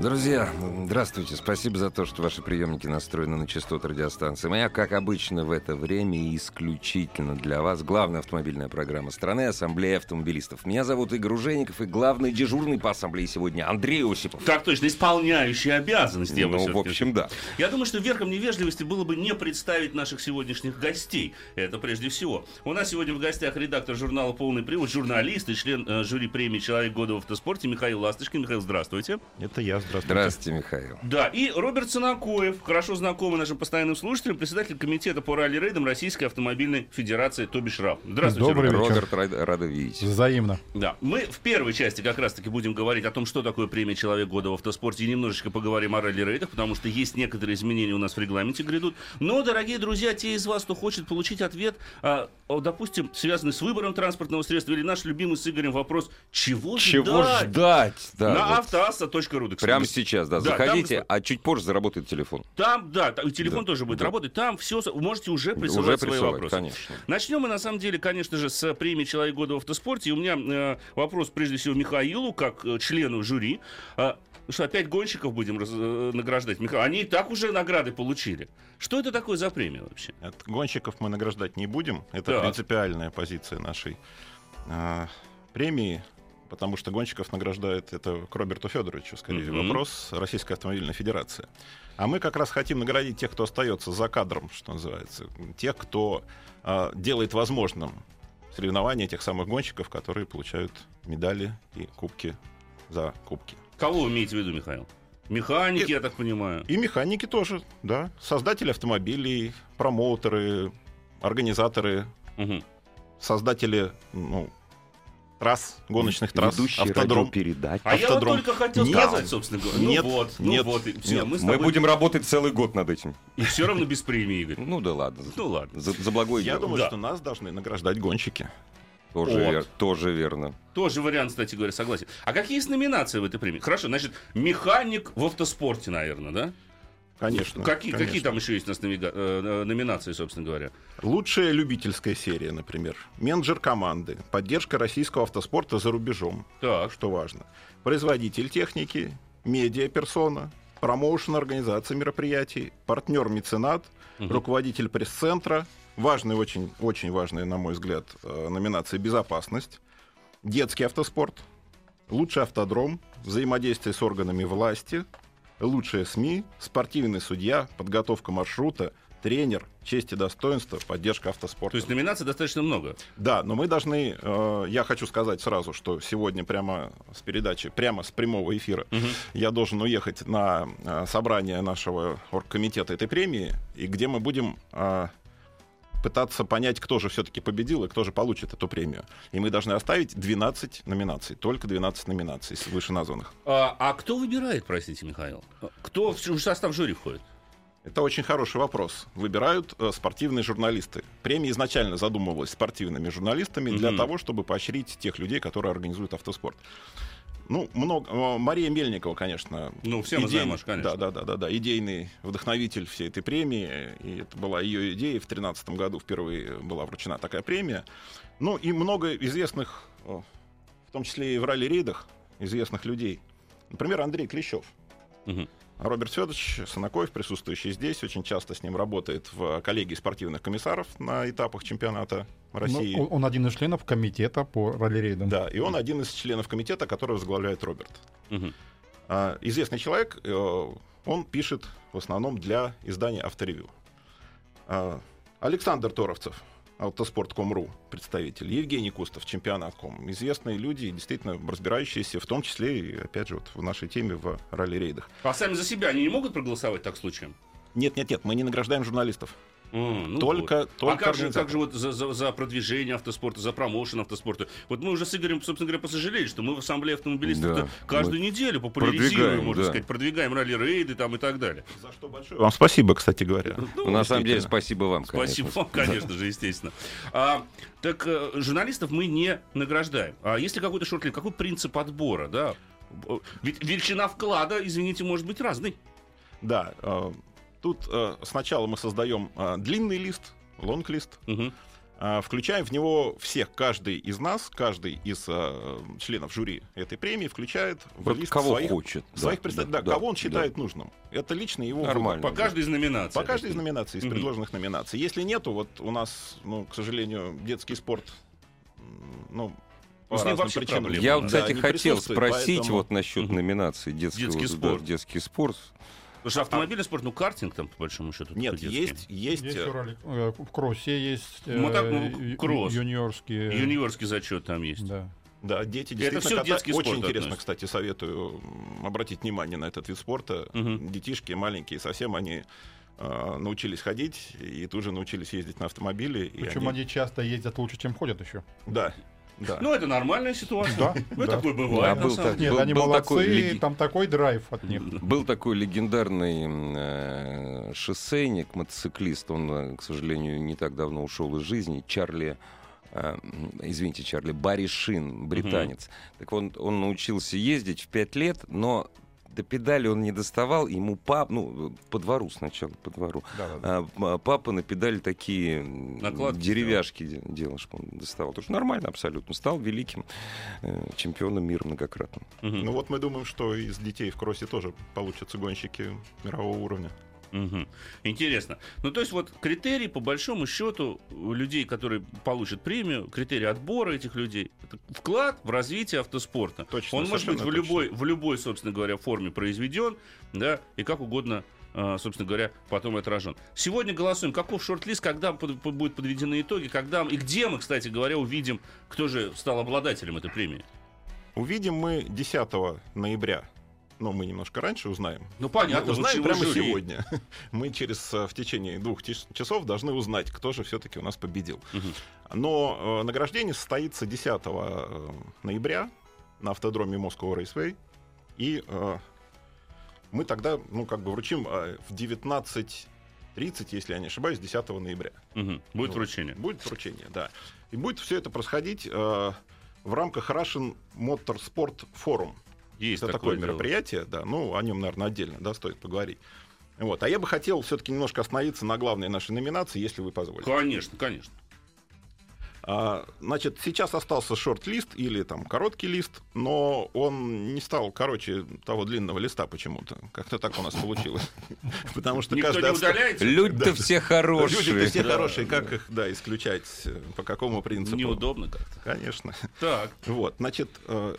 Друзья, здравствуйте. Спасибо за то, что ваши приемники настроены на частоту радиостанции. Моя, как обычно, в это время и исключительно для вас главная автомобильная программа страны Ассамблея автомобилистов. Меня зовут Игорь Ужеников и главный дежурный по ассамблее сегодня Андрей Осипов. Так точно, исполняющий обязанности. Ну, в общем, да. Я думаю, что верхом невежливости было бы не представить наших сегодняшних гостей. Это прежде всего. У нас сегодня в гостях редактор журнала «Полный привод», журналист и член э, жюри премии «Человек года в автоспорте» Михаил Ласточкин. Михаил, здравствуйте. Это я, здравствуйте. Здравствуйте, Михаил. Да, и Роберт Санакоев, хорошо знакомый нашим постоянным слушателям, председатель комитета по ралли-рейдам Российской автомобильной федерации, то бишь РАФ. Здравствуйте, Добрый Роберт. вечер. Роберт, рад, рада видеть. Взаимно. Да, мы в первой части как раз-таки будем говорить о том, что такое премия «Человек года в автоспорте», и немножечко поговорим о ралли-рейдах, потому что есть некоторые изменения у нас в регламенте грядут. Но, дорогие друзья, те из вас, кто хочет получить ответ, а, допустим, связанный с выбором транспортного средства, или наш любимый с Игорем вопрос «Чего, Чего ждать?» ждать? Да, На вот автоасса.ру. кстати. Прямо сейчас, да. Да, Заходите, там- а чуть позже заработает телефон. Там, да, та- и телефон Да, тоже будет да. работать. Там все, можете уже Уже присылать свои присылать, вопросы. конечно. Начнем мы, на самом деле, конечно же, с премии «Человек года в автоспорте». И у меня э, вопрос, прежде всего, Михаилу, как э, члену жюри. А, что, опять гонщиков будем раз- э, награждать? Михаил, они и так уже награды получили. Что это такое за премия вообще? От гонщиков мы награждать не будем. Это Так. принципиальная позиция нашей а, премии. Потому что гонщиков награждает это к Роберту Федоровичу, скорее Мгм. вопрос, Российская автомобильная федерация. А мы как раз хотим наградить тех, кто остается за кадром, что называется. Тех, кто а, делает возможным соревнования тех самых гонщиков, которые получают медали и кубки за кубки. Кого вы имеете в виду, Михаил? Механики, я так понимаю. И механики тоже, да. Создатели автомобилей, промоутеры, организаторы, Мгм. создатели ну, трасс, гоночных трасс, Ведущий автодром. радиопередач. А я вот Автодром. только хотел Нет. сказать, собственно говоря. Нет. Ну вот, ну Нет. вот. И, всё, Нет. мы, Мы будем работать целый год над этим. И все равно без премии, Игорь. Ну да ладно. Ну ладно. За, за благое Я дело. думаю, Да. что нас должны награждать гонщики. Тоже, Вот. вер- тоже верно. Тоже вариант, кстати говоря, согласен. А какие есть номинации в этой премии? Хорошо, значит, механик в автоспорте, наверное, да? Конечно. какие, конечно. какие там еще есть у нас навига- э, номинации, собственно говоря? Лучшая любительская серия, например. Менеджер команды. Поддержка российского автоспорта за рубежом. Так. Что важно. Производитель техники. Медиаперсона. Промоушен организации мероприятий. Партнер-меценат. Мгм. Руководитель пресс-центра. Важные, очень, очень важные, на мой взгляд, э, номинации «Безопасность». Детский автоспорт. Лучший автодром. Взаимодействие с органами власти. Лучшие СМИ. Спортивный судья. Подготовка маршрута. Тренер, честь и достоинство, поддержка автоспорта. То есть номинаций достаточно много. Да, но мы должны, э, я хочу сказать сразу, что сегодня прямо с передачи, прямо с прямого эфира, я должен уехать на э, собрание нашего оргкомитета этой премии, и где мы будем э, пытаться понять, кто же все-таки победил и кто же получит эту премию. И мы должны оставить 12 номинаций, только 12 номинаций из вышеназванных. А, а кто выбирает, простите, Михаил? Кто в состав жюри входит? Это очень хороший вопрос. Выбирают э, спортивные журналисты. Премия изначально задумывалась спортивными журналистами для Мгм. того, чтобы поощрить тех людей, которые организуют автоспорт. Ну, много. Мария Мельникова, конечно. Ну, все мы знаем, конечно. Да, да, да, да, да. Идейный вдохновитель всей этой премии. И это была ее идея. В 2013 году впервые была вручена такая премия. Ну, и много известных, в том числе и в ралли-рейдах, известных людей. Например, Андрей Клещев. Мгм. Роберт Федорович Санакоев, присутствующий здесь, очень часто с ним работает в коллегии спортивных комиссаров на этапах чемпионата России. Ну, он, один из членов комитета по ралли-рейдам. Да, и он один из членов комитета, который возглавляет Роберт. А, известный человек, э, он пишет в основном для издания «Авторевью». А, Александр Торовцев, Автоспорт.ком.ру представитель, Евгений Кустов, чемпионат.ком. Известные люди, действительно разбирающиеся, в том числе и, опять же, вот в нашей теме в ралли-рейдах. А сами за себя они не могут проголосовать так случаем? Нет, нет, нет, мы не награждаем журналистов. М, ну Только- вот. только а как же, как же вот за, за- за продвижение автоспорта, за промоушен автоспорта? Вот мы уже с Игорем, собственно говоря, посожалели, что мы в Ассамблее автомобилистов Да, каждую неделю популяризируем, продвигаем, можно да. сказать, продвигаем ралли-рейды там и так далее. За что большое вам спасибо, кстати говоря. Ну, на самом деле, спасибо вам, Спасибо конечно. вам, конечно же, естественно. А, так э, журналистов мы не награждаем. А есть ли какой-то шорт какой принцип отбора, да? Ведь величина вклада, извините, может быть разной. Да, э, тут э, сначала мы создаем э, длинный лист, лонг-лист, Мгм. э, включаем в него всех, каждый из нас, каждый из э, членов жюри этой премии включает в Вот лист кого своих, хочет. да, своих представителей, да, да, кого он да. считает нужным. Это лично его Нормально. По каждой из номинаций. По каждой из номинаций, из Мгм. предложенных номинаций. Если нету, вот у нас, ну, к сожалению, детский спорт, ну, по с ним вообще причинам. проблемы. Я, Да, кстати, хотел спросить поэтому- вот насчет номинации детского, Детский да, спорт. детский спорт. Потому что автомобильный спорт, ну, картинг там, по большому счету. Нет, детский. есть, есть, Есть э, у ралли- э, в кроссе есть э, Моток- ну, ю- кросс. юниорские. Юниорский зачет там есть. Да. Да, дети Это действительно всё катают. детский спорт Очень интересно, относится. кстати, советую обратить внимание на этот вид спорта. Мгм. Детишки маленькие совсем, они э, научились ходить и тут же научились ездить на автомобиле. Причем они- они часто ездят лучше, чем ходят еще. Да, да. Ну, это нормальная ситуация. Да, Ну, да. такое Да, бывает, на был так. Нет, Был- они был молодцы, такой леги- там такой драйв от них. Был такой легендарный э, шоссейник, мотоциклист, он, э, к сожалению, не так давно ушел из жизни, Чарли, э, извините, Чарли, Барри Шин, британец. Так он, он научился ездить в пять лет, но до педали он не доставал, ему пап, ну, по двору сначала, по двору. Да-да-да. А, м, папа на педаль такие Накладки деревяшки де- делал, чтобы он доставал. Тоже нормально абсолютно. Стал великим э, чемпионом мира многократным. Мгм. Ну вот мы думаем, что из детей в кроссе тоже получатся гонщики мирового уровня. Мгм. Интересно. Ну, то есть вот критерий, по большому счету, у людей, которые получат премию, критерий отбора этих людей, это вклад в развитие автоспорта. Точно, Он может быть в любой, в любой, собственно говоря, форме произведен, да, и как угодно, а, собственно говоря, потом отражен. Сегодня голосуем, каков шорт-лист, когда под- под- будут подведены итоги, когда и где мы, кстати говоря, увидим, кто же стал обладателем этой премии. Увидим мы 10 ноября. Ну, мы немножко раньше узнаем. Ну, понятно, Мы узнаем прямо жюри. сегодня. Мы через э, в течение двух часов должны узнать, кто же все-таки у нас победил. Мгм. Но э, награждение состоится 10 э, ноября на автодроме Moscow Raceway. И э, мы тогда, ну, как бы вручим э, в 19.30, если я не ошибаюсь, 10 ноября. Мгм. Будет Вот. вручение. Будет вручение, да. И будет все это происходить э, в рамках Russian Motorsport Forum. Есть Это такое такое мероприятие, да. Ну, о нем, наверное, отдельно, да, стоит поговорить. Вот. А я бы хотел все-таки немножко остановиться на главной нашей номинации, если вы позволите. Конечно, конечно. А, значит, сейчас остался шорт-лист или там короткий лист, но он не стал короче того длинного листа почему-то. Как-то так у нас получилось. Потому что Никто каждый не удаляется? Люди-то все хорошие. Люди-то все хорошие, как их, да, исключать, э, по какому принципу? Неудобно как-то. Конечно. Так. Вот, значит, э,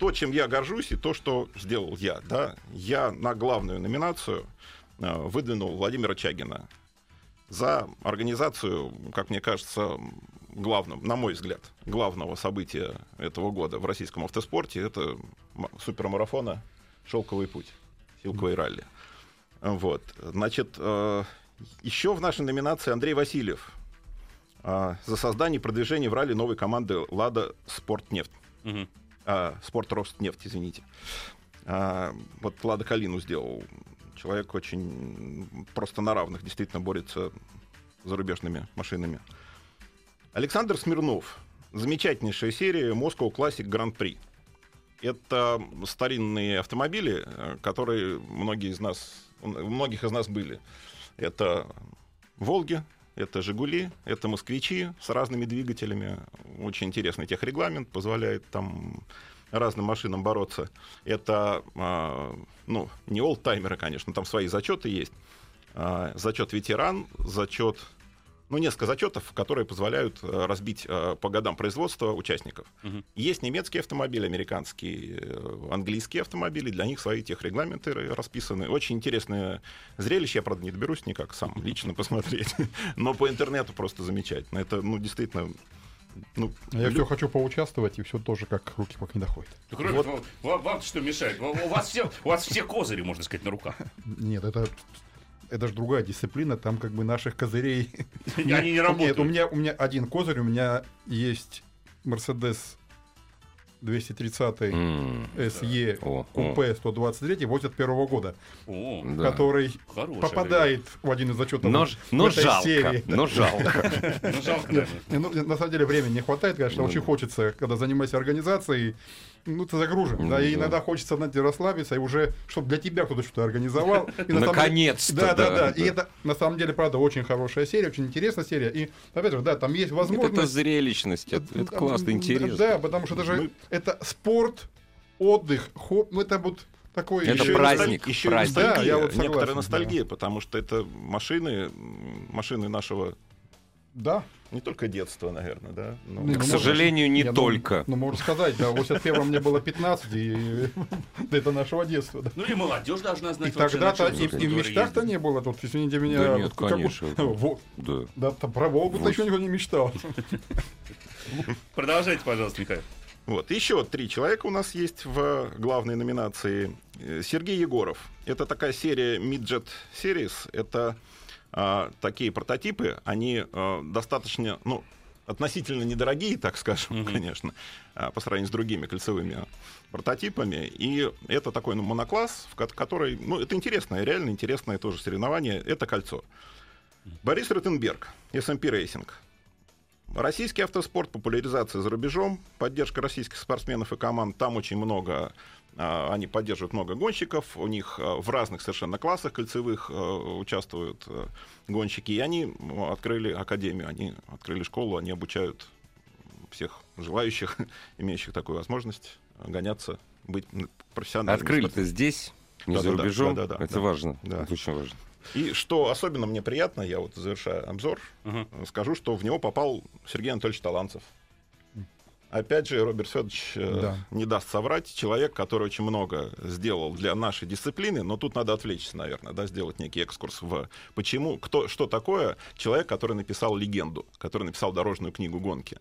то, чем я горжусь, и то, что сделал я, да, я на главную номинацию э, выдвинул Владимира Чагина за организацию, как мне кажется, главным, на мой взгляд, главного события этого года в российском автоспорте, это супермарафона «Шелковый путь», «Силковый ралли». Вот, значит, э, еще в нашей номинации Андрей Васильев э, за создание и продвижение в ралли новой команды «Лада Спортнефть». Мгм. А, спорт Ростнефть, извините. А, вот Лада Калину сделал. Человек очень просто на равных действительно борется с зарубежными машинами. Александр Смирнов. Замечательнейшая серия Moscow Classic Prix. Это старинные автомобили, которые многие из нас, у многих из нас были. Это Волги, это Жигули, это москвичи с разными двигателями. Очень интересный техрегламент, позволяет там разным машинам бороться. Это, а, ну, не олдтаймеры, конечно, там свои зачеты есть. А, зачет ветеран, зачет, ну, несколько зачетов, которые позволяют а, разбить а, по годам производства участников. Мгм. Есть немецкие автомобили, американские, э, английские автомобили, для них свои техрегламенты расписаны. Очень интересное зрелище, я, правда, не доберусь никак сам лично посмотреть, но по интернету просто замечательно. Это, ну, действительно, ну, А Я лю- все хочу поучаствовать, и все тоже как руки пока не доходят. Кроме того, вам, вам что мешает? У вас, все, у вас все козыри, можно сказать, на руках. Нет, это это же другая дисциплина, там как бы наших козырей. Они не Нет, работают. у меня, у меня один козырь, у меня есть Mercedes 230 М, SE о. купе 123 81 года, О, Да. который попадает в один из зачетов Но, но этой жалко, серии. но жалко. Ну, ну, на самом деле времени не хватает, конечно, Ну очень да. хочется, когда занимаешься организацией, ну, ты загружен, Ну да, и да. иногда хочется, знаете, расслабиться, и уже, чтобы для тебя кто-то что-то организовал. И на Наконец-то, Да, да, да, да, И да. это, на самом деле, правда, очень хорошая серия, очень интересная серия, и, опять же, да, там есть Это возможность... зрелищность, это это классно, интересно. Да, потому что это же, Мы- это спорт, отдых, хоп, ну, это вот такой... Это Еще и праздник, еще и праздник. ностальгия, Да, я вот некоторая согласен, ностальгия, потому что это машины, машины нашего Да. не только детства, наверное, да. но- Не, К ну, сожалению, не ну, только. Ну, можно сказать, да, в 81 мне было 15, и это нашего детства, да. Ну и молодежь должна И знать на тогда-то и, и в мечтах-то не было. Тут, извините меня, Да нет, вот как конечно. вот- Да. да, про Волгу-то еще никто не мечтал. Продолжайте, пожалуйста, Михаил. Вот, еще три человека у нас есть в главной номинации. Сергей Егоров. Это такая серия Midget Series. Это а, такие прототипы. Они а, достаточно, ну, относительно недорогие, так скажем, конечно, а, по сравнению с другими кольцевыми прототипами. И это такой ну, монокласс, в ко- который, ну, это интересное, реально интересное тоже соревнование. Это кольцо. Борис Ротенберг, SMP Racing. Российский автоспорт, популяризация за рубежом, поддержка российских спортсменов и команд. Там очень много, они поддерживают много гонщиков, у них а, в разных совершенно классах кольцевых а, участвуют а, гонщики. И они открыли академию, они открыли школу, они обучают всех желающих, имеющих такую возможность, гоняться, быть профессиональными. Открыли-то здесь, не за Да-да-да, рубежом. да-да-да, Это да. важно. Да. Это очень важно. И что особенно мне приятно, я вот завершаю обзор, э, скажу, что в него попал Сергей Анатольевич Таланцев. Опять же, Роберт Федорович э, Да. не даст соврать. Человек, который очень много сделал для нашей дисциплины, но тут надо отвлечься, наверное, да, сделать некий экскурс в почему, кто, что такое человек, который написал легенду, который написал дорожную книгу гонки.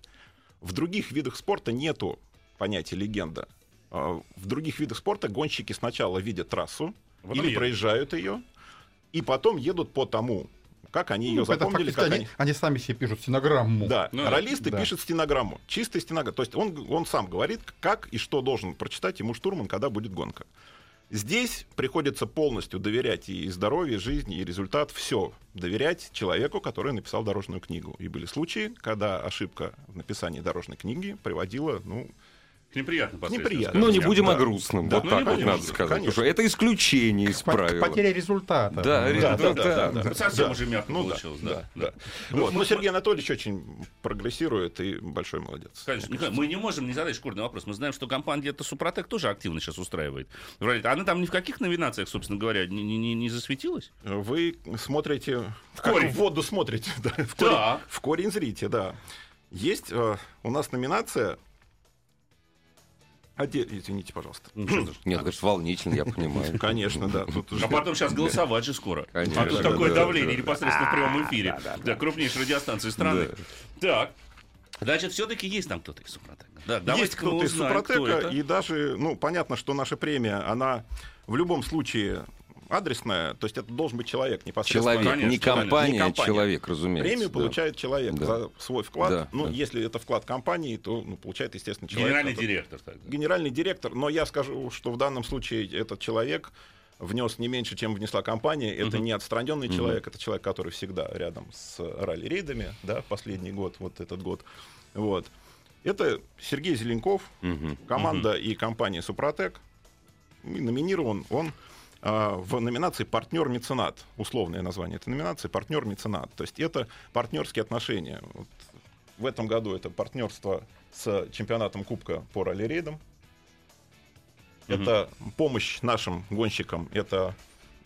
В других видах спорта нету понятия легенда. А, В других видах спорта гонщики сначала видят трассу или едут. проезжают ее, и потом едут по тому, как они ее Ну, запомнили, как они, они... они сами себе пишут стенограмму. Да, Ну ролисты Да. пишут стенограмму, чистая стенограмма. То есть он, он сам говорит, как и что должен прочитать ему штурман, когда будет гонка. Здесь приходится полностью доверять и здоровье, и жизни, и результат, все доверять человеку, который написал дорожную книгу. И были случаи, когда ошибка в написании дорожной книги приводила, ну, Последствиям. Неприятно. Ну, не будем да. о грустном. Да. Вот Ну, так вот надо сказать. Конечно. это исключение из правила. Потеря результата. Да, Да, результат, да, да. да, да. Совсем Да. уже мягко Ну да, получилось, да. да, да. да. Вот. мы- Но Сергей Анатольевич очень прогрессирует и большой молодец. Конечно, Николай, мы не можем не задать шкурный вопрос. Мы знаем, что компания где-то Супротек тоже активно сейчас устраивает. Она там ни в каких номинациях, собственно говоря, не, не- не- не засветилась? Вы смотрите... В корень. в воду смотрите. Да, в, корень, в корень зрите, да. Есть э, у нас номинация... Оде- Извините, пожалуйста. Ну. Нет, конечно, волнительно, я понимаю. Конечно, да. Уже- А потом сейчас голосовать же скоро. А тут такое да, давление да. непосредственно в прямом эфире. Да, крупнейшей радиостанции страны. Так. Значит, все-таки есть там кто-то из Супротека. Да, Есть кто-то из Супротека, и даже, ну, понятно, что наша премия, она в любом случае адресная, то есть это должен быть человек непосредственно. Человек, Конечно, не компания, Не компания. человек, разумеется. Премию да. получает человек Да. за свой вклад. Да, ну, да. если это вклад компании, то ну, получает, естественно, человек. Генеральный который- директор. тогда. Генеральный директор, но я скажу, что в данном случае этот человек внес не меньше, чем внесла компания. Это Мгм. не отстраненный человек, это человек, который всегда рядом с ралли-рейдами, да, последний год, вот этот год. Вот. Это Сергей Зеленков, Мгм. команда и компания Супротек. И номинирован он в номинации партнер-меценат. Условное название этой номинации партнер-меценат. То есть это партнерские отношения. Вот в этом году это партнерство с чемпионатом Кубка по ралли-рейдам. Это помощь нашим гонщикам. Это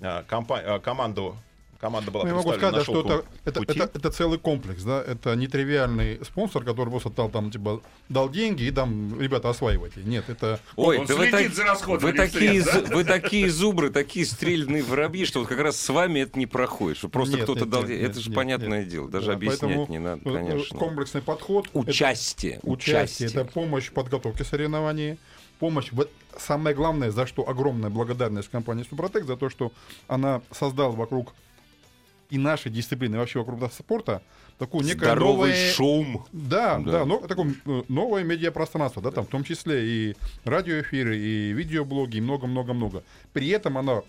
а, компа- а, команду команда была Ну, я могу сказать, на да, что «Шелковом это, это, пути». это, это целый комплекс, да, это нетривиальный спонсор, который просто дал там, типа, дал деньги и там, ребята, осваивайте. Нет, это... Ой, Он да вы, так- за вы такие, зу- вы такие зубры, такие стрельные воробьи, что вот как раз с вами это не проходит. Что просто Нет, кто-то нет, дал... нет, это же нет, понятное нет. дело. Даже Да, объяснять поэтому, не надо, э, э, конечно. Комплексный подход. это Участие. Участие, Участие. это помощь в подготовке соревнований, помощь, в... самое главное, за что огромная благодарность компании Супротек, за то, что она создала вокруг и нашей дисциплины, вообще вокруг спорта, такую некое Здоровый новое... шум. Да, Да. да, но такое э, новое медиапространство, да, там в том числе и радиоэфиры, и видеоблоги, и много-много-много. При этом оно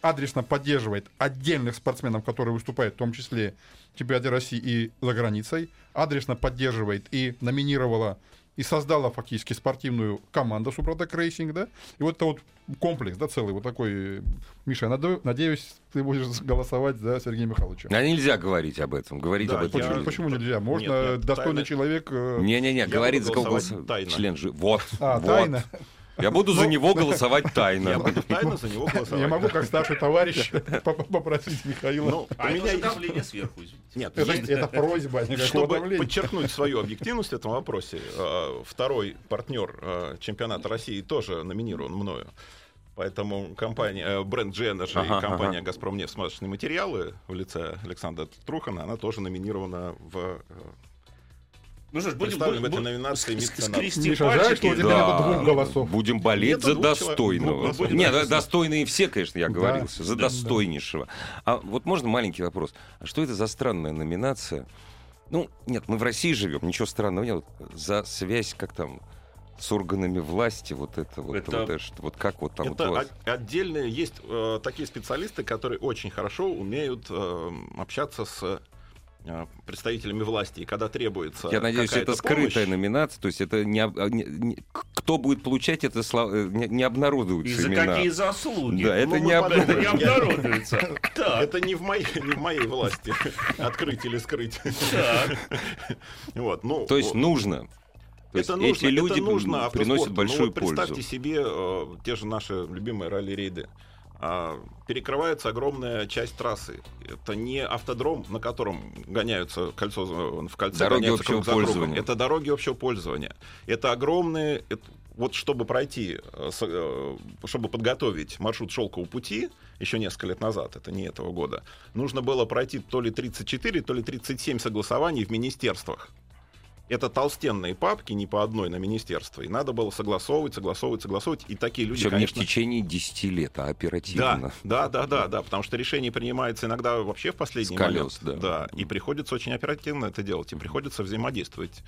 адресно поддерживает отдельных спортсменов, которые выступают, в том числе в чемпионате России и за границей, адресно поддерживает и номинировала и создала фактически спортивную команду Супротек Рейсинг, да, и вот это вот комплекс, да, целый вот такой. Миша, надеюсь, ты будешь голосовать за Сергея Михайловича. А нельзя говорить об этом. Говорить Да, об этом я- Почему, нельзя. почему нельзя? Можно Нет, нет, достойный тайна- человек. э, Не-не-не, говорит, за тайно. Член же. Вот. А, вот. тайна. Я буду за Ну, него голосовать Я тайно. буду тайно за него голосовать. Я могу, как старший товарищ, поп- попросить Михаила. Ну, А у меня давление сверху, извините. Нет, это, просьба, а Чтобы подчеркнуть свою объективность в этом вопросе, э, второй партнер э, чемпионата России тоже номинирован мною. Поэтому компания, э, бренд G-Energy Ага, и компания «Газпром» нефть материалы в лице Александра Трухана, она тоже номинирована в... Ну что ж, будем, Представлен в будем- этой номинации Миша, жаль, что у тебя нету двух голосов. Будем болеть Нет, за человек. достойного. Будем Нет, так достойные все, конечно, я Да. говорился. За Да. достойнейшего. А вот можно маленький вопрос? А что это за странная номинация? Ну, нет, мы в России живем, ничего странного нет. Вот За связь, как там, с органами власти, вот это вот, Это- вот, это, вот как вот там вот Это о- отдельные есть э, такие специалисты, которые очень хорошо умеют э, общаться с представителями власти. И когда требуется Я надеюсь, это скрытая помощь, номинация, то есть это не, об- не- не- кто будет получать это слова, э, не, не И обнародуются за имена. какие заслуги? Да, это Ну, не мы подумаем. Это не обнародуется. Это не в моей, не в моей власти открыть или скрыть. так. Вот, ну, То есть нужно. То есть это эти нужно, люди это нужно приносят автоспорту. Ну, большую вот представьте пользу. себе э, те же наши любимые ралли-рейды. А, перекрывается огромная часть трассы. Это не автодром, на котором гоняются кольцо в кольце Дороги гоняются общего круг пользования. Это дороги общего пользования. Это огромные. это- вот чтобы пройти, э, э, чтобы подготовить маршрут шелкового пути, еще несколько лет назад, это не этого года, нужно было пройти то ли 34, то ли 37 согласований в министерствах. Это толстенные папки, не по одной на министерство. И надо было согласовывать, согласовывать, согласовывать. И такие люди, Причем не в конечно... течение 10 лет, а Да, оперативно. да, да, да, да, потому что решение принимается иногда вообще в последний С колес, момент. да. и приходится очень оперативно это делать, и приходится взаимодействовать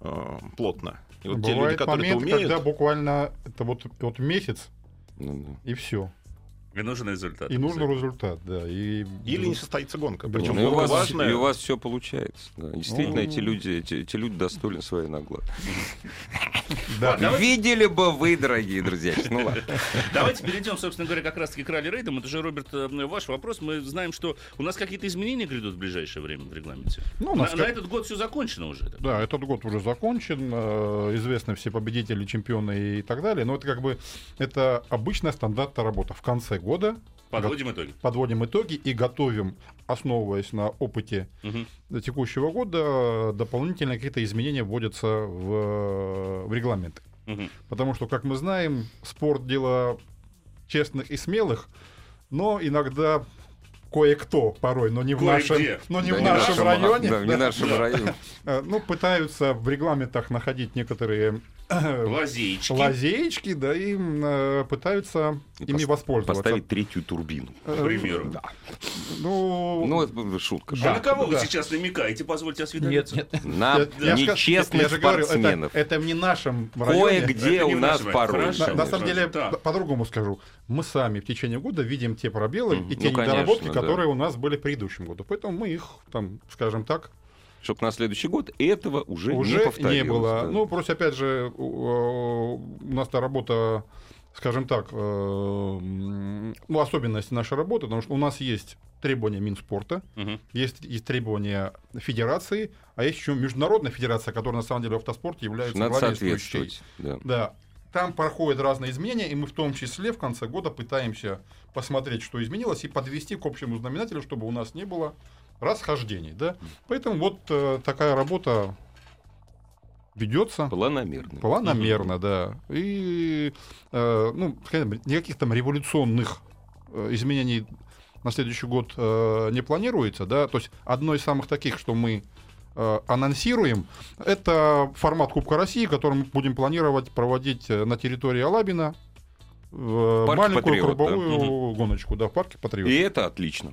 э, плотно. И вот те люди, Бывает которые это момент, умеют, когда буквально это вот, вот месяц Ну, да. и все. И нужен результат. И нужен результат, да. И... или не состоится гонка. Да. Причем Ну, и, у вас, важная. и у вас все получается. да. Действительно, Ну. эти люди, эти, эти люди достойны своей. Да. Давайте- Видели бы вы, дорогие друзья. Ну ладно. Давайте перейдем, собственно говоря, как раз-таки к ралли-рейдам. Это же, Роберт, э, ваш вопрос. Мы знаем, что у нас какие-то изменения грядут в ближайшее время в регламенте. Ну, на, на этот год все закончено уже. Да, этот год уже закончен, э, известны все победители, чемпионы и так далее. Но это как бы это обычная стандартная работа. В конце года Подводим итоги. подводим итоги и готовим, основываясь на опыте Мгм. текущего года, дополнительные какие-то изменения вводятся в, в регламенты. Мгм. Потому что, как мы знаем, спорт дело честных и смелых, но иногда кое-кто порой, но не в нашем, но не Да, в не нашем нашем, районе, Да, не да, нашем районе. э, ну, пытаются в регламентах находить некоторые Лазеечки. лазеечки, да, и э, пытаются И ими пос- воспользоваться. Поставить третью турбину. Э, к примеру. да. Ну, Ну, это шутка. А Да, на кого вы да. сейчас намекаете? Позвольте нет, осведомиться. нет. На Я- нечестных я же говорю, это- спортсменов. Это, в не нашем районе. Кое-где Это у нас порой. На, на самом деле, Да. по- по-другому скажу, мы сами в течение года видим те пробелы Мгм. и те Ну, конечно, недоработки, да. которые у нас были в предыдущем году. Поэтому мы их, там, скажем так, Чтобы на следующий год этого уже, уже не не, повторилось. было. да. Ну, просто опять же, у, у нас та работа, скажем так, э, ну, особенность нашей работы, потому что у нас есть требования Минспорта, Мгм. есть, есть требования Федерации, а есть еще Международная Федерация, которая на самом деле в автоспорте является Надо соответствовать. Да. Да. Там проходят разные изменения, и мы в том числе в конце года пытаемся посмотреть, что изменилось, и подвести к общему знаменателю, чтобы у нас не было расхождений. Да? Поэтому вот э, такая работа ведется Планомерно. планомерно, да. И э, ну, никаких там революционных э, изменений на следующий год э, не планируется, да. То есть одно из самых таких, что мы э, анонсируем, это формат Кубка России, который мы будем планировать проводить э, на территории Алабина. в Парк маленькую Патриот, да. круговую гоночку, да, в парке Патриот. И это отлично.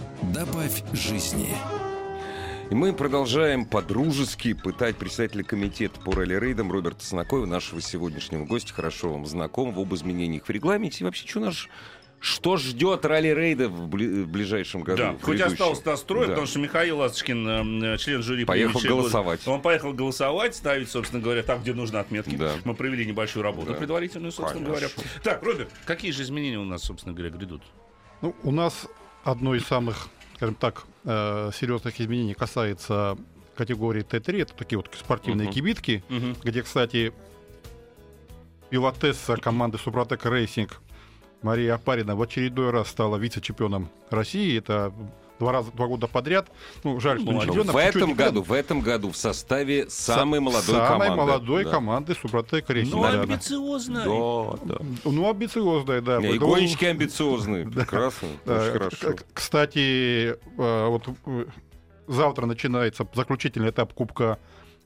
Добавь жизни. И мы продолжаем по-дружески пытать представителя комитета по ралли-рейдам Роберта Санакоева, нашего сегодняшнего гостя, хорошо вам знакомого, об изменениях в регламенте. И вообще, что наш что ждет ралли-рейда в, бли- в ближайшем году? Да, в хоть остался настрой, Да. потому что Михаил Ласточкин, э, член жюри... Поехал предыдущего года, голосовать. Он поехал голосовать, ставить, собственно говоря, там, где нужны отметки. Да. Мы провели небольшую работу Да. предварительную, собственно Конечно. говоря. Так, Роберт, какие же изменения у нас, собственно говоря, грядут? Ну, у нас одно из самых, скажем так, э, серьезных изменений касается категории Т3. Это такие вот спортивные Мгм. кибитки, Мгм. где, кстати, пилотесса команды Супротек Racing Мария Апарина в очередной раз стала вице-чемпионом России. Это два раза, два года подряд. Ну, жаль, что не Молодец. чемпионом. в этом чуть-чуть году, в этом году в составе самой молодой самой команды. молодой Да. команды Супротек Racing. Ну, да, да. Да. Ну, амбициозная, да. Не, и гонщики амбициозные. Прекрасно. Очень хорошо. Кстати, э, вот э, завтра начинается заключительный этап Кубка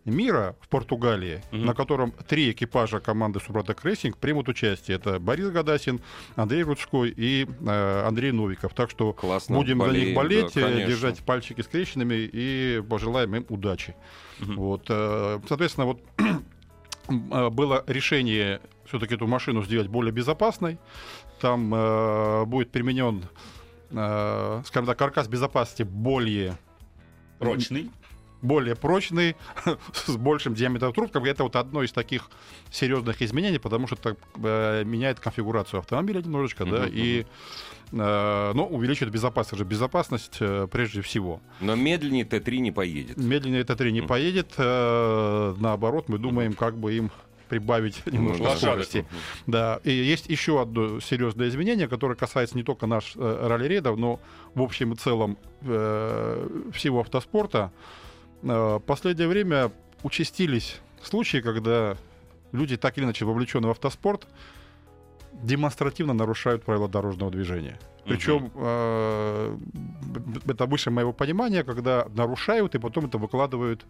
мира в Португалии, Мгм. на котором три экипажа команды Супротек Racing примут участие. Это Борис Гадасин, Андрей Рудской и э, Андрей Новиков. Так что Классно. будем за них болеем, болеть, да, э, конечно. держать пальчики скрещенными и пожелаем им удачи. Мгм. Вот, э, соответственно, вот э, было решение все-таки эту машину сделать более безопасной. Там э, будет применен, э, скажем так, каркас безопасности более Прочный. Более прочный, с большим диаметром трубков. Это вот одно из таких серьезных изменений, потому что это э, меняет конфигурацию автомобиля немножечко, да, и э, но увеличивает безопасность, Это же безопасность э, прежде всего. Но медленнее Т3 не поедет. Медленнее Т3 не поедет, э, наоборот, мы думаем, как бы им прибавить немножко Ну да. скорости. Да, и есть еще одно серьезное изменение, которое касается не только наш э, ралли-рейдов, но в общем и целом э, всего автоспорта. Э, в последнее время участились случаи, когда люди, так или иначе вовлеченные в автоспорт, демонстративно нарушают правила дорожного движения. Причем э, это выше моего понимания, когда нарушают и потом это выкладывают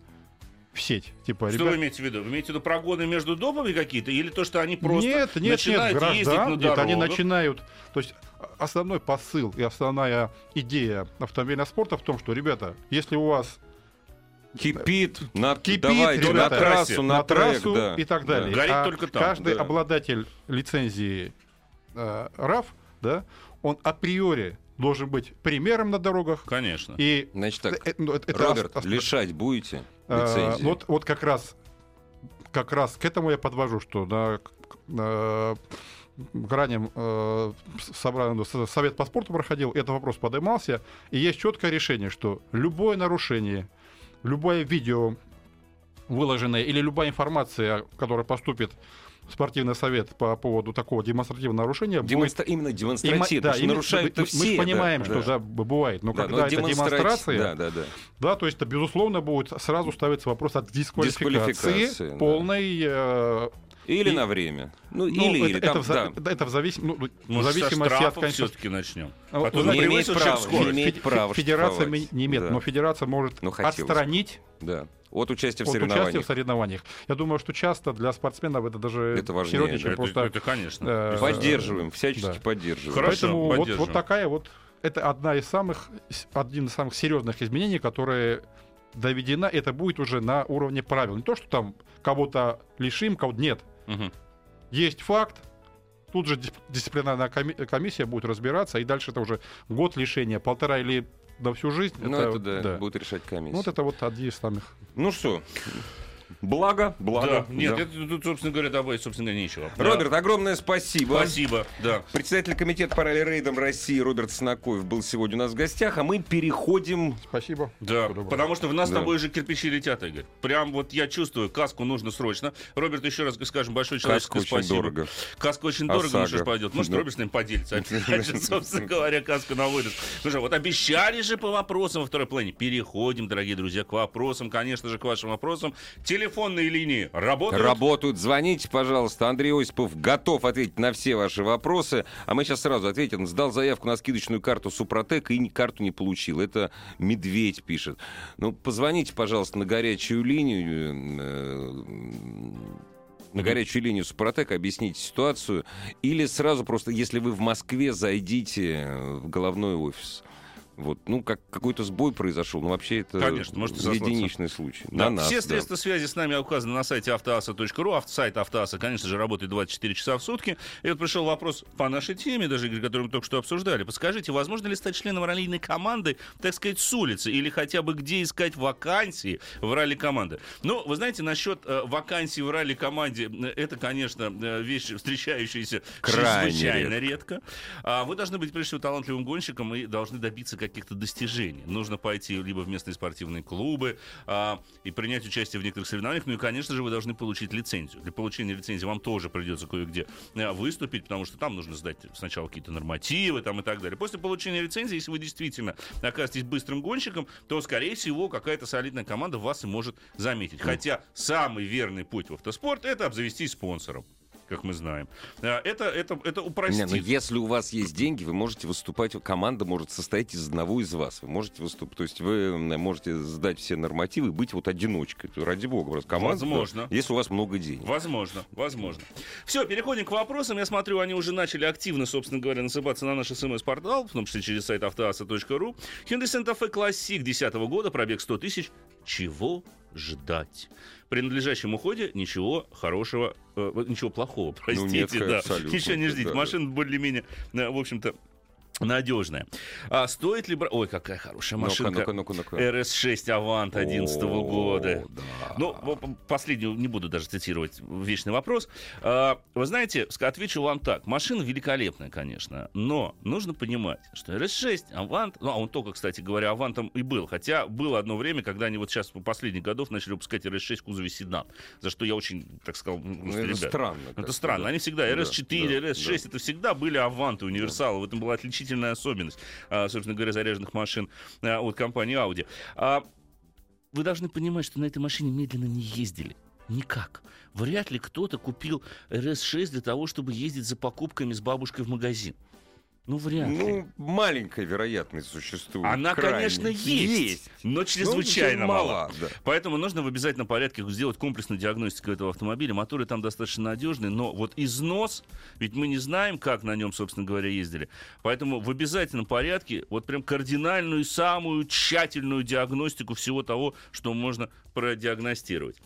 в сеть. Типа, Что ребят, вы имеете в виду? Вы имеете в виду прогоны между домами какие-то? Или то, что они просто нет, нет, нет, начинают ездить граждан, на нет, они дорогах? начинают. То есть а- основной посыл и основная идея автомобильного спорта в том, что, ребята, если у вас Кипит, на, Кипит, давайте, на ребята, трассу, на, на трек, трассу да. и так далее, Горит а только там, каждый да. обладатель лицензии э, РАФ, да, он априори должен быть примером на дорогах. Конечно. И Значит так, э, ну, это- это Роберт, ос- лишать будете Э, лицензии? Вот, вот как раз, как раз к этому я подвожу, что на, на раннем э, собрании с- совет по спорту проходил, этот вопрос поднимался, и есть четкое решение, что любое нарушение, любое видео выложенное или любая информация, которая поступит в спортивный совет по поводу такого демонстративного нарушения, будет Демонстра- Именно Има- демонстративно, да, именно- нарушают-то мы, все. мы же да, понимаем, да. что да, б- бывает, но Да, когда но это демонстрати- демонстрация, Да, да, да. да, то есть это, безусловно, будет сразу ставиться вопрос о дисквалификации, Дисквалификации, да. полной. э, Или И- на время. Ну, ну, или, это, или это там, в, за- да. это в завис- ну, ну, в Может, со зависимости от конечно, все-таки начнем. А, А то прямой имеет право, скорость. имеет право федерация штрафовать. не имеет, Да. но федерация может Ну, отстранить да. От участия в от участия соревнованиях. в соревнованиях. Я думаю, что часто для спортсменов это даже Это важнее, серьезнее, чем Это, просто. это, конечно. э, Поддерживаем, всячески да. поддерживаем. Хорошо. Поэтому вот, поддерживаем. вот такая вот это одна из самых один из самых серьезных изменений, которые доведена. Это будет уже на уровне правил. Не то, что там кого-то лишим, кого нет. Мгм. Есть факт, тут же дис- дисциплинарная коми- комиссия будет разбираться, и дальше это уже год лишения, полтора или на всю жизнь. Ну, это, да, будет решать комиссия. Вот это вот один из самых. Ну что, Благо, благо. Да, нет, да. это тут, собственно говоря, добавить, собственно говоря, нечего. Роберт, огромное спасибо. Спасибо, да. Председатель комитета по ралли-рейдам России Роберт Снакоев был сегодня у нас в гостях, а мы переходим... Спасибо. Да, доброго. потому что в нас Да. с тобой же кирпичи летят, Игорь. Прям вот я чувствую, каску нужно срочно. Роберт, еще раз скажем большое человеческое Каска очень спасибо. дорого. Каска очень дорого, ну что ж пойдет. Может, Да. Роберт с ним поделится. Опять же, собственно говоря, каску на выдачу. Ну что, вот обещали же по вопросам во второй плане. Переходим, дорогие друзья, к вопросам, конечно же, к вашим вопросам. Телефонные линии работают. Работают. Звоните, пожалуйста. Андрей Осипов готов ответить на все ваши вопросы. А мы сейчас сразу ответим. Сдал заявку на скидочную карту Супротек и карту не получил. Это Медведь пишет. Ну, позвоните, пожалуйста, на горячую линию. э, на горячую линию Супротек, объясните ситуацию. Или сразу просто, если вы в Москве, зайдите в головной офис. Вот, ну, как какой-то сбой произошел, но вообще это Конечно, можете единичный случай. Да, На нас, все да. средства связи с нами указаны на сайте автоаса.ру. Авто- Сайт Автоаса, конечно же, работает 24 часа в сутки. И вот пришел вопрос по нашей теме, даже, которую мы только что обсуждали. Подскажите, возможно ли стать членом раллийной команды, так сказать, с улицы? Или хотя бы где искать вакансии в ралли-команды? Ну, вы знаете, насчет э, вакансий в ралли-команде, э, это, конечно, э, вещь, встречающаяся Крайне чрезвычайно редко. А вы должны быть, прежде всего, талантливым гонщиком и должны добиться каких-то достижений. Нужно пойти либо в местные спортивные клубы а, и принять участие в некоторых соревнованиях. Ну и, конечно же, вы должны получить лицензию. Для получения лицензии вам тоже придется кое-где а, выступить, потому что там нужно сдать сначала какие-то нормативы там, и так далее. После получения лицензии, если вы действительно окажетесь быстрым гонщиком, то, скорее всего, какая-то солидная команда вас и может заметить. Хотя самый верный путь в автоспорт — это обзавестись спонсором как мы знаем. А, Это, это, это Не, упростит. ну если у вас есть деньги, вы можете выступать, команда может состоять из одного из вас. Вы можете выступать, то есть вы можете сдать все нормативы и быть вот одиночкой. Ради бога, просто команда. Возможно. Если у вас много денег. Возможно, возможно. Все, переходим к вопросам. Я смотрю, они уже начали активно, собственно говоря, насыпаться на наш смс-портал, в том числе через сайт автоаса.ру. Hyundai Santa Fe Classic 2010 года, пробег 100 тысяч. Чего ждать? При надлежащем уходе ничего хорошего, э, ничего плохого, простите, нет, да. абсолютно, Ничего не ждите. да. Машина более-менее, э, в общем-то, надежная. А стоит ли брать... Ой, какая хорошая Ну-ка, машинка. ну-ка, ну-ка, ну-ка. RS6 Avant 2011 О, года. да. Ну, последнюю не буду даже цитировать, вечный вопрос. А, Вы знаете, отвечу вам так. Машина великолепная, конечно, но нужно понимать, что RS6, Avant, ну, а он только, кстати говоря, Авантом и был, хотя было одно время, когда они вот сейчас по последних годов начали выпускать RS6 в кузове седан, за что я очень, так сказал, ну, это ребят, странно. это странно. да. Они всегда Да, RS4, да, RS6, да. это всегда были аванты, универсалы. В этом была отличительная особенность, а, собственно говоря, заряженных машин а, от компании Audi. А, Вы должны понимать, что на этой машине медленно не ездили. Никак. Вряд ли кто-то купил RS6 для того, чтобы ездить за покупками с бабушкой в магазин. Ну, вряд ли. Ну, маленькая вероятность существует. Она, крайне. конечно, есть, но чрезвычайно Ну, мала. мала, да. Поэтому нужно в обязательном порядке сделать комплексную диагностику этого автомобиля. Моторы там достаточно надежные, но вот износ, ведь мы не знаем, как на нем, собственно говоря, ездили. Поэтому в обязательном порядке вот прям кардинальную, самую тщательную диагностику всего того, что можно продиагностировать.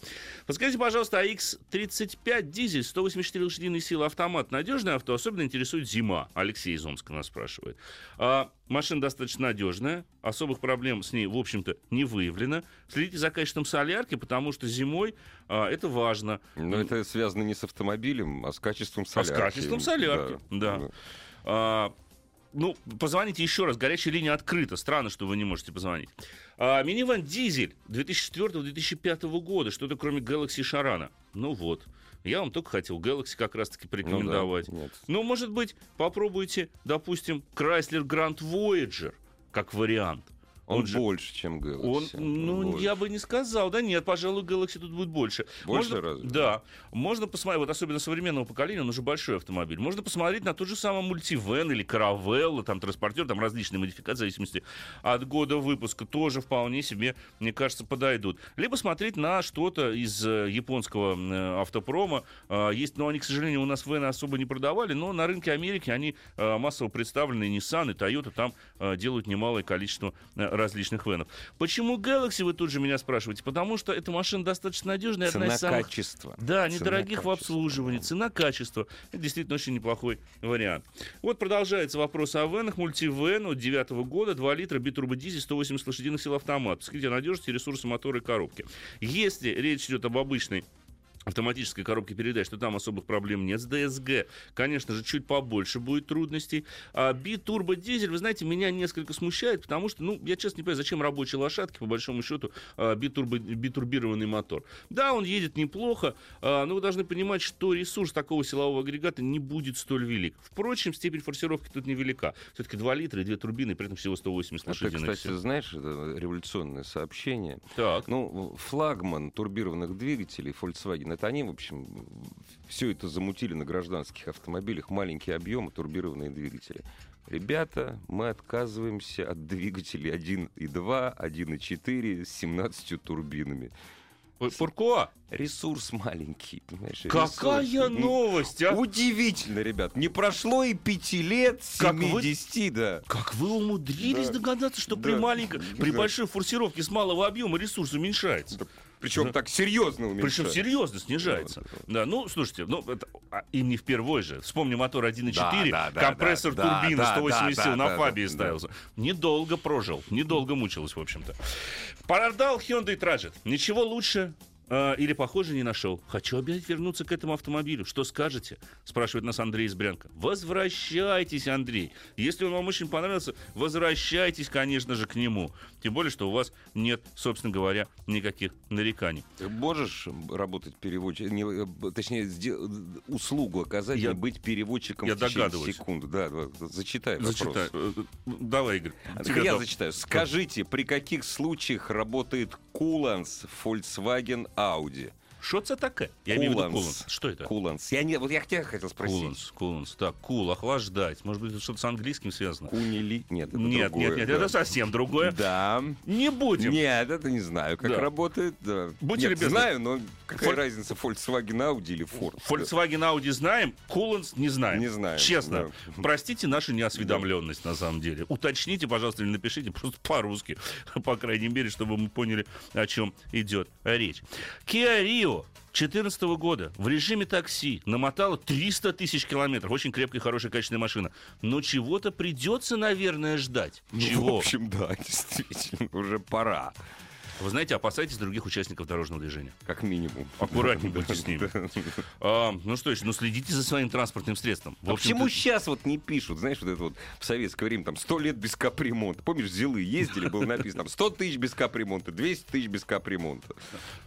Подскажите, пожалуйста, АX-35 дизель, 184 лошадиные силы, автомат. Надежное авто? Особенно интересует зима. Алексей из Омска нас спрашивает. А, машина достаточно надежная. Особых проблем с ней, в общем-то, не выявлено. Следите за качеством солярки, потому что зимой а, это важно. Но это связано не с автомобилем, а с качеством А с солярки. качеством солярки, да. А, ну, позвоните еще раз. Горячая линия открыта. Странно, что вы не можете позвонить. А, минивэн дизель 2004-2005 года. Что-то кроме Galaxy Шарана. Ну вот. Я вам только хотел Galaxy как раз-таки Ну да, порекомендовать. нет. Ну, может быть, попробуйте, допустим, Chrysler Grand Voyager как вариант. Он, Он же- больше, чем Galaxy. Он, Он ну, больше. я бы не сказал. Да нет, пожалуй, Galaxy тут будет больше. Больше Можно- разве? Да. Можно посмотреть, вот особенно современного поколения, он уже большой автомобиль. Можно посмотреть на тот же самый мультивен или каравелла, там транспортер, там различные модификации, в зависимости от года выпуска, тоже вполне себе, мне кажется, подойдут. Либо смотреть на что-то из э, японского э, автопрома. А, есть, но они, к сожалению, у нас вены особо не продавали, но на рынке Америки они э, массово представлены, Nissan, и Toyota там делают немалое количество различных венов. Почему Galaxy, вы тут же меня спрашиваете? Потому что эта машина достаточно надежная, одна из самых... Цена-качество. Да, Цена, недорогих в качество, обслуживании, да. цена-качество. Это действительно очень неплохой вариант. Вот продолжается вопрос о венах. Мультивен от 9 года, 2 литра, битурбодизель, 180 лошадиных сил автомат. Посмотрите надежности, ресурсы мотора и коробки. Если речь идет об обычной автоматической коробки передач, то там особых проблем нет. С DSG, конечно же, чуть побольше будет трудностей. А битурбо дизель, вы знаете, меня несколько смущает, потому что, ну, я честно не понимаю, зачем рабочие лошадки, по большому счету, а, битурбо, битурбированный мотор. Да, он едет неплохо, а, но вы должны понимать, что ресурс такого силового агрегата не будет столь велик. Впрочем, степень форсировки тут невелика. Все-таки 2 литра и 2 турбины, при этом всего 180 А ты, лошадиных кстати, сил. знаешь, это революционное сообщение. Так. Ну, флагман турбированных двигателей Volkswagen, это они, в общем, все это замутили на гражданских автомобилях, маленькие объемы, турбированные двигатели. Ребята, мы отказываемся от двигателей 1.2, 1.4 с 17 турбинами. Ой, Фуркуа, Ресурс маленький, понимаешь? какая ресурс. Новость, а? Удивительно, ребят. Не прошло и пяти лет, Как вы- 70, да. Как вы умудрились Да. догадаться, что при Да. маленькой, при Да. большой форсировке с малого объема ресурс уменьшается? Причем Да. так серьезно Причем уменьшается. серьезно снижается. Да, ну, слушайте, ну, это, а, и не впервой же. Вспомни мотор 1.4, Да, да, да, компрессор да, турбины да, 180 да, сил да, на да, Фабии да. ставился. Недолго прожил, недолго мучилась, в общем-то. Продал Hyundai Trajet. Ничего лучше э, или похоже не нашел. Хочу опять вернуться к этому автомобилю. Что скажете? Спрашивает нас Андрей из Брянка. Возвращайтесь, Андрей. Если он вам очень понравился, возвращайтесь, конечно же, к нему. Тем более, что у вас нет, собственно говоря, никаких нареканий. Ты можешь работать переводчиком, не, э, точнее, услугу оказать, Я- и быть переводчиком я в течение догадываюсь. секунды. Да, да, зачитай вопрос. Зачитай. Э, э, Давай, Игорь. Так я готов. зачитаю. Скажите, при каких случаях работает куланс Volkswagen Audi? Что это такое? Я имею в виду Куланс. Что это? Куланс. Я не, вот я тебя хотел спросить. Куланс, куланс. Так, кул, охлаждать. Может быть, это что-то с английским связано? Кунили? Нет, это Нет, другое, нет, нет, да. это совсем другое. Да. Не будем. Нет, это не знаю, как Да. работает. Да. Будьте Нет, любезны. знаю, но какая Фоль- разница, Volkswagen Audi или Ford? Volkswagen Audi знаем, Куланс не знаем. Не знаем, Честно. да. Простите нашу неосведомленность, на самом деле. Уточните, пожалуйста, или напишите просто по-русски, по крайней мере, чтобы мы поняли, о чем идет речь. Kia Rio 2014 года в режиме такси намотала 300 тысяч километров. Очень крепкая, хорошая, качественная машина. Но чего-то придется, наверное, ждать. Ну, Чего? В общем, да, действительно, уже пора, Вы знаете, опасайтесь других участников дорожного движения. как минимум. Аккуратнее будьте с ними. А, ну что еще, ну следите за своим транспортным средством. В А почему сейчас вот не пишут, знаешь, вот это вот в советское время, там, 100 лет без капремонта. Помнишь, Зилы ездили, было написано, там, 100 тысяч без капремонта, 200 тысяч без капремонта.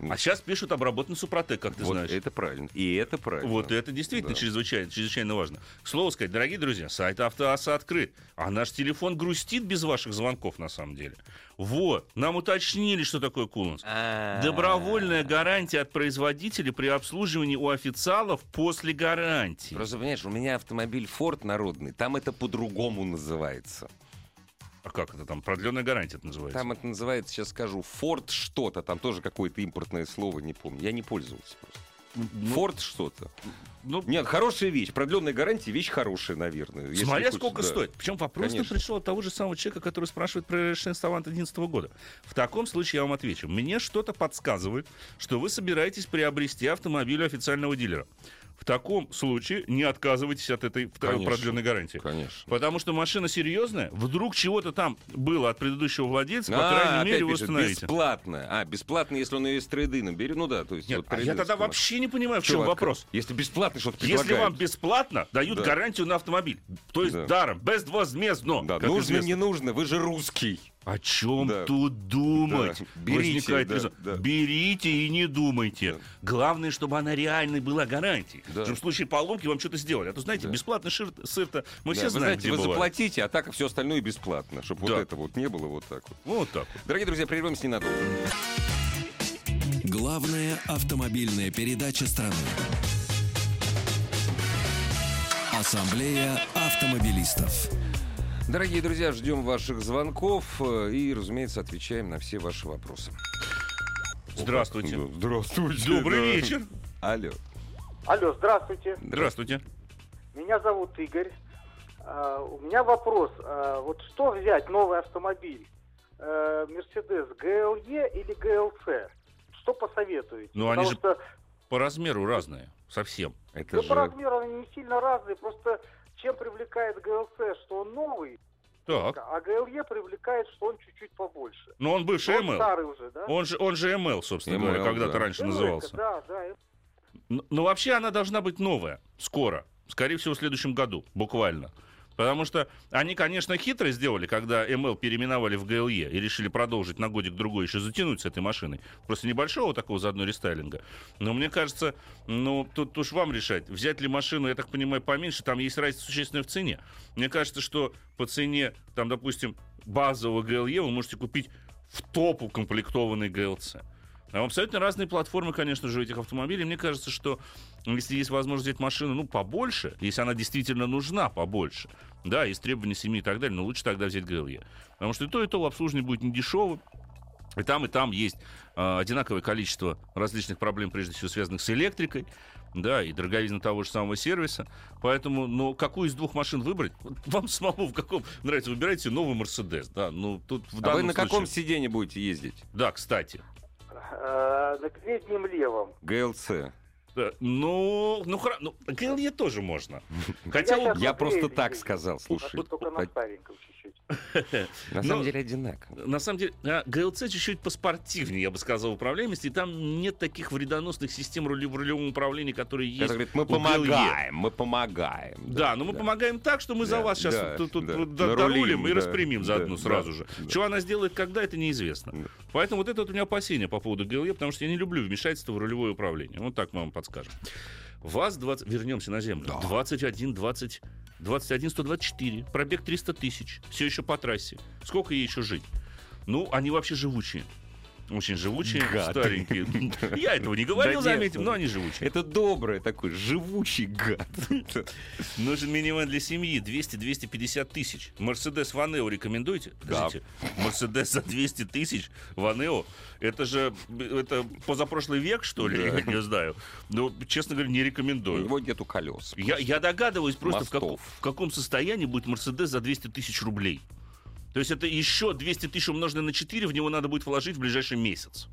А сейчас пишут обработан супротек, как ты Вот знаешь. это правильно. И это правильно. Вот это действительно Да. чрезвычайно, чрезвычайно важно. К слову сказать, дорогие друзья, сайт Автоаса открыт, а наш телефон грустит без ваших звонков на самом деле. Вот, нам уточнили, что такое куланс. А. Добровольная гарантия от производителя при обслуживании у официалов после гарантии. Просто, понимаешь, у меня автомобиль Ford народный, там это по-другому называется. А как это там? Продленная гарантия это называется. Там это называется, сейчас скажу, Ford что-то, там тоже какое-то импортное слово, не помню. Я не пользовался просто. Ford что-то. Ну, Нет, хорошая вещь. Продленная гарантия вещь хорошая, наверное. Смотря хочешь, сколько да. стоит. Причем вопрос Конечно. пришел от того же самого человека, который спрашивает про решение Ставант 2011 года. В таком случае я вам отвечу. Мне что-то подсказывает, что вы собираетесь приобрести автомобиль у официального дилера. В таком случае не отказывайтесь от этой второй Конечно. продленной гарантии. Конечно. Потому что машина серьезная, вдруг чего-то там было от предыдущего владельца, по А, крайней опять мере, вы установите. бесплатно. А, бесплатно, если он ее из трейдина берет. Ну да, то есть... Нет, вот а я тогда вообще не понимаю, в чем Чувак, вопрос. Если бесплатно что-то Если предлагают. вам бесплатно дают Да. гарантию на автомобиль, то есть Да. даром, безвозмездно, Да, нужно, известно. не нужно, вы же русский. О чем Да. тут думать? Да. Берите, Возникает да, резон. да. Берите и не думайте. Да. Главное, чтобы она реальной была гарантией. Да. Чтобы в случае поломки вам что-то сделали. А то, знаете, Да. бесплатный шир- сыр-то мы Да, все вы знаем, знаете, где вы бывает. заплатите, а так все остальное бесплатно. Чтобы Да. вот это вот не было вот так вот. Вот так вот. Дорогие друзья, прервемся ненадолго. Главная автомобильная передача страны. Ассамблея автомобилистов. Дорогие друзья, ждем ваших звонков э, и, разумеется, отвечаем на все ваши вопросы. Здравствуйте. Да, Здравствуйте. Добрый да. вечер. Алло. Алло, здравствуйте. Здравствуйте. Меня зовут Игорь. А, У меня вопрос. А, Вот что взять новый автомобиль? э, Мерседес ГЛЕ или ГЛЦ? Что посоветуете? Ну, они Потому же- что По размеру разные. Совсем. Это ну, же... по размеру они не сильно разные, просто чем привлекает ГЛЦ, что он новый, Так. а ГЛЕ привлекает, что он чуть-чуть побольше. Ну, он бывший Он ML. старый уже, да? Он же, он же ML, собственно ML, говоря, когда-то да. раньше Ну, назывался. Да, да. Ну, ну, вообще она должна быть новая, скоро. Скорее всего, в следующем году, буквально. Потому что они, конечно, хитро сделали, когда ML переименовали в GLE и решили продолжить на годик-другой еще затянуть с этой машиной. Просто небольшого такого заодно рестайлинга. Но мне кажется, ну, тут уж вам решать, взять ли машину, я так понимаю, поменьше, там есть разница существенная в цене. Мне кажется, что по цене, там, допустим, базового GLE вы можете купить в топ укомплектованный GLC. А абсолютно разные платформы, конечно же, у этих автомобилей. Мне кажется, что если есть возможность взять машину, ну, побольше, если она действительно нужна побольше, да, из требований семьи и так далее, но лучше тогда взять GLE. Потому что и то, и то в обслуживании будет недешевым. И там, и там есть а, одинаковое количество различных проблем, прежде всего связанных с электрикой, да, и дороговизна того же самого сервиса. Поэтому, ну, какую из двух машин выбрать? Вам самому в каком нравится? Выбирайте новый Мерседес, да. Ну, тут в А вы данном на каком случае- сиденье будете ездить? Да, кстати. Э, на переднем левом. ГЛЦ. Да, Ну, ну, хра- ну, GLE тоже можно. Хотя Я вот- Я просто так сказал, слушай. Только на стареньком чуть-чуть. На Ну, самом деле одинаково. на самом деле, GLC чуть-чуть поспортивнее, я бы сказал, в управляемости. И там нет таких вредоносных систем в рулевом управлении, которые есть. Говорит, мы помогаем, мы помогаем. Да, но мы помогаем так, что мы за Да, вас сейчас да, да. дорулим и да, распрямим заодно да, сразу да, же. да. Что она сделает, когда, это неизвестно. Да. Поэтому вот это вот у меня опасение по поводу GLE, потому что я не люблю вмешательство в рулевое управление. Вот так мы вам подскажем. ВАЗ-20... Вернемся на землю. 21, 20... 21 124, пробег 300 тысяч, все еще по трассе. Сколько ей еще жить? Ну, они вообще живучие. Очень живучие, Гады. старенькие. Я этого не говорил, Да заметим, ну, но они живучие. Это добрый такой, живучий гад. Нужен минивэн для семьи 200-250 тысяч. Мерседес Ванео рекомендуете? Подождите. Мерседес за 200 тысяч Ванео? Это же это позапрошлый век, что ли? Я не знаю. Ну, честно говоря, не У рекомендую. него нету колес. Я, я догадываюсь просто, в, Мостов. в каком состоянии будет Мерседес за 200 тысяч рублей. То есть это еще 200 тысяч умноженное на 4, в него надо будет вложить в ближайший месяц.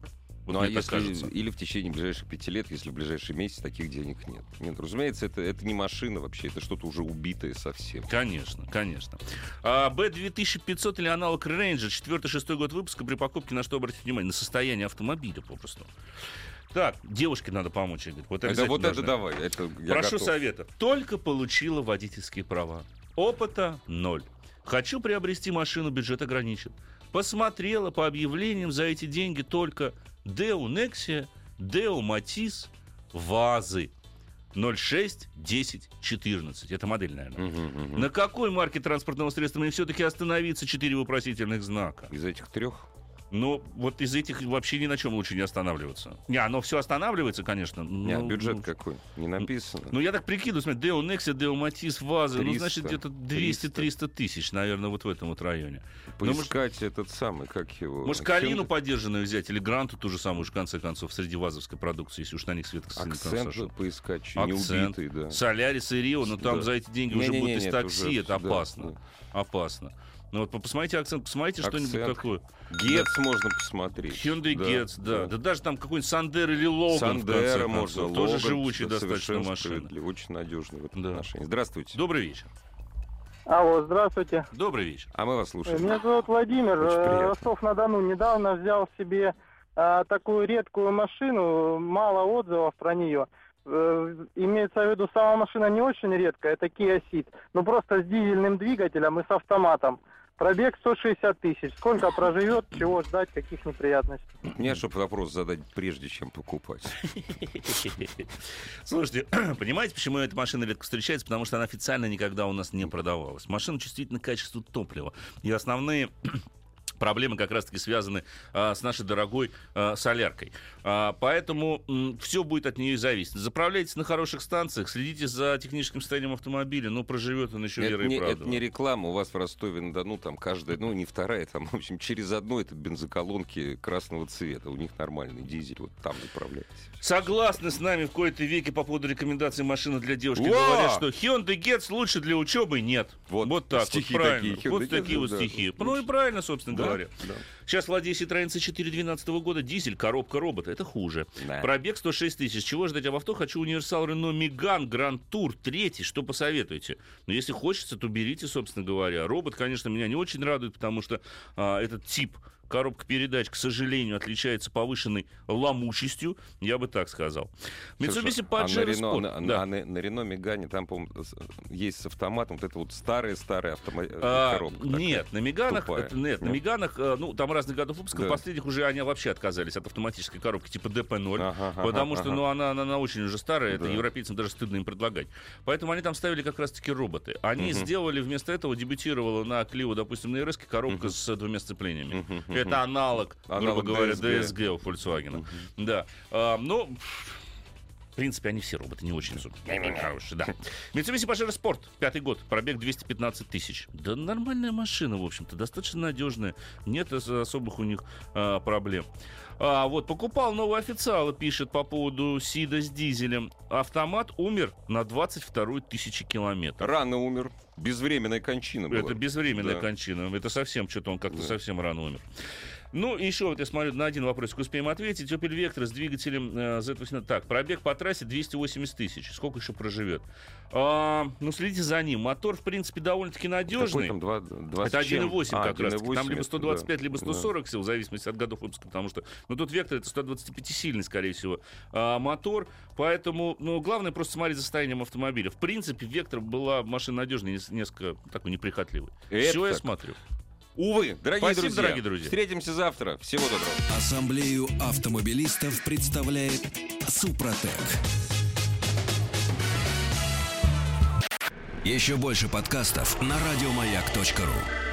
Вот Ну, а если, кажется. или в течение ближайших пяти лет, если в ближайший месяц таких денег нет. Нет, разумеется, это, это не машина вообще, это что-то уже убитое совсем. Конечно, конечно. А, B2500 или аналог Ranger, 4-6 год выпуска, при покупке на что обратить внимание? На состояние автомобиля попросту. Так, девушке надо помочь, Игорь. Вот Это вот это давай, это Прошу готов. совета. Только получила водительские права. Опыта ноль. Хочу приобрести машину, бюджет ограничен. Посмотрела по объявлениям за эти деньги только Deo Nexia, Deo Matiz, ВАЗы. 06 10 14. Это модель, наверное. Мгм, мгм. На какой марке транспортного средства мне все-таки остановиться? Четыре вопросительных знака. Из этих трех? Но вот из этих вообще ни на чем лучше не останавливаться. Не, оно все останавливается, конечно. Не, а ну, бюджет ну, какой? Не написано. Ну, я так прикидываю, смотри, Deo Nexia, Deo Matiz, Вазы, ну, 300, значит, где-то 200-300 тысяч, наверное, вот в этом вот районе. Ну, может, Поискать этот самый, как его? может, Калину поддержанную взять, или Гранту ту же самую, уж в конце концов, среди вазовской продукции, если уж на них свет с языком Акцент сошел. поискать, чуть не Акцент. убитый, да. Солярис и Рио, но там Да. за эти деньги уже Не-не-не, будет из нет, такси, уже, это да, опасно. да. Опасно. Ну вот по- посмотрите акцент, посмотрите что-нибудь такое. Гетц можно посмотреть. Hyundai Да, Getz, да. да. даже там какой-нибудь Сандер или Логан, Сандера можно, Тоже Логан, живучий да, достаточно машина. Очень надежный в этом Да. отношении. Здравствуйте. Добрый вечер. Алло, здравствуйте. Добрый вечер. А мы вас слушаем. Меня зовут Владимир. Э. Ростов-на-Дону. Недавно взял себе э, такую редкую машину, мало отзывов про нее. Э, Имеется в виду, сама машина не очень редкая, это Kia Ceed, но просто с дизельным двигателем и с автоматом. Пробег 160 тысяч. Сколько проживет, чего ждать, каких неприятностей? Мне, чтобы вопрос задать, прежде чем покупать. Слушайте, понимаете, почему эта машина редко встречается? Потому что она официально никогда у нас не продавалась. Машина чувствительна к качеству топлива. И основные проблемы как раз-таки связаны а, с нашей дорогой а, соляркой. А, поэтому все будет от нее зависеть. Заправляйтесь на хороших станциях, следите за техническим состоянием автомобиля, ну, проживет он еще Это верой не, и это правдой. не реклама. У вас в Ростове-на-Дону там каждая, ну, не вторая, там, в общем, через одну это бензоколонки красного цвета. У них нормальный дизель, вот там заправляйтесь. Согласны с нами в кои-то веке по поводу рекомендаций машины для девушки. Во! Говорят, что Hyundai Getz лучше для учебы нет. Вот Вот так стихи вот, правильно. такие, вот Hyundai такие Getz, вот да. стихи. Ну и правильно, собственно Да, говоря. Да. Сейчас Ладья Citroёn C4 2012 года, дизель, коробка робота. Это хуже. Да. Пробег 106 тысяч. Чего ждать об авто? Хочу универсал Renault Megane Grand Tour третий. Что посоветуете? Но если хочется, то берите, собственно говоря. Робот, конечно, меня не очень радует, потому что а, этот тип коробка передач, к сожалению, отличается повышенной ломучестью, я бы так сказал. Mitsubishi а на Pajero Рено, Sport. на, Да. на- на- на Рено Мегане там, по-моему, с- есть с автоматом вот это вот старая-старая автома... А, коробка. такая. нет, на Меганах, тупая. это- нет, на? Меганах, э, ну, там разных годов выпуска, Да. последних уже они вообще отказались от автоматической коробки типа DP0, Ага, ага, потому что, ага. ну, она, она, она очень уже старая, это Да. европейцам даже стыдно им предлагать. Поэтому они там ставили как раз-таки роботы. Они Мгм. сделали вместо этого, дебютировала на Клио, допустим, на РС коробка с двумя сцеплениями. Мгм. Это аналог, грубо говоря, DSG. DSG у Volkswagen. Да. А, ну, в принципе, они все роботы не очень супер хорошие, да. Mitsubishi Pajero Sport, пятый год, пробег 215 тысяч. Да нормальная машина, в общем-то, достаточно надежная. Нет ос- особых у них а, проблем. А, вот, покупал новый официал, пишет по поводу Сида с дизелем. Автомат умер на 22 тысячи километров. Рано умер. Безвременная кончина была. Это безвременная Да. кончина. Это совсем что-то он как-то Да. совсем рано умер. Ну, еще вот я смотрю, на один вопросик успеем ответить. Opel Vectra с двигателем э, Z8. Так, пробег по трассе 280 тысяч. Сколько еще проживет? А, ну, следите за ним. Мотор, в принципе, довольно-таки Какой надежный. там? Два, 20 Это с чем? 1,8 А, как раз. 1,8 Там либо это 125, да. либо Да. 140 сил, в зависимости от годов выпуска, потому что, ну, тут Вектор это 125 сильный, скорее всего, а, мотор, поэтому, ну, главное просто смотреть за состоянием автомобиля. В принципе, Вектор была машина надежная, нес- несколько такой неприхотливой. Это Все я смотрю. Увы, дорогие Спасибо, друзья. дорогие друзья. Встретимся завтра. Всего доброго. Ассамблею автомобилистов представляет Супротек. Еще больше подкастов на радиомаяк.ру.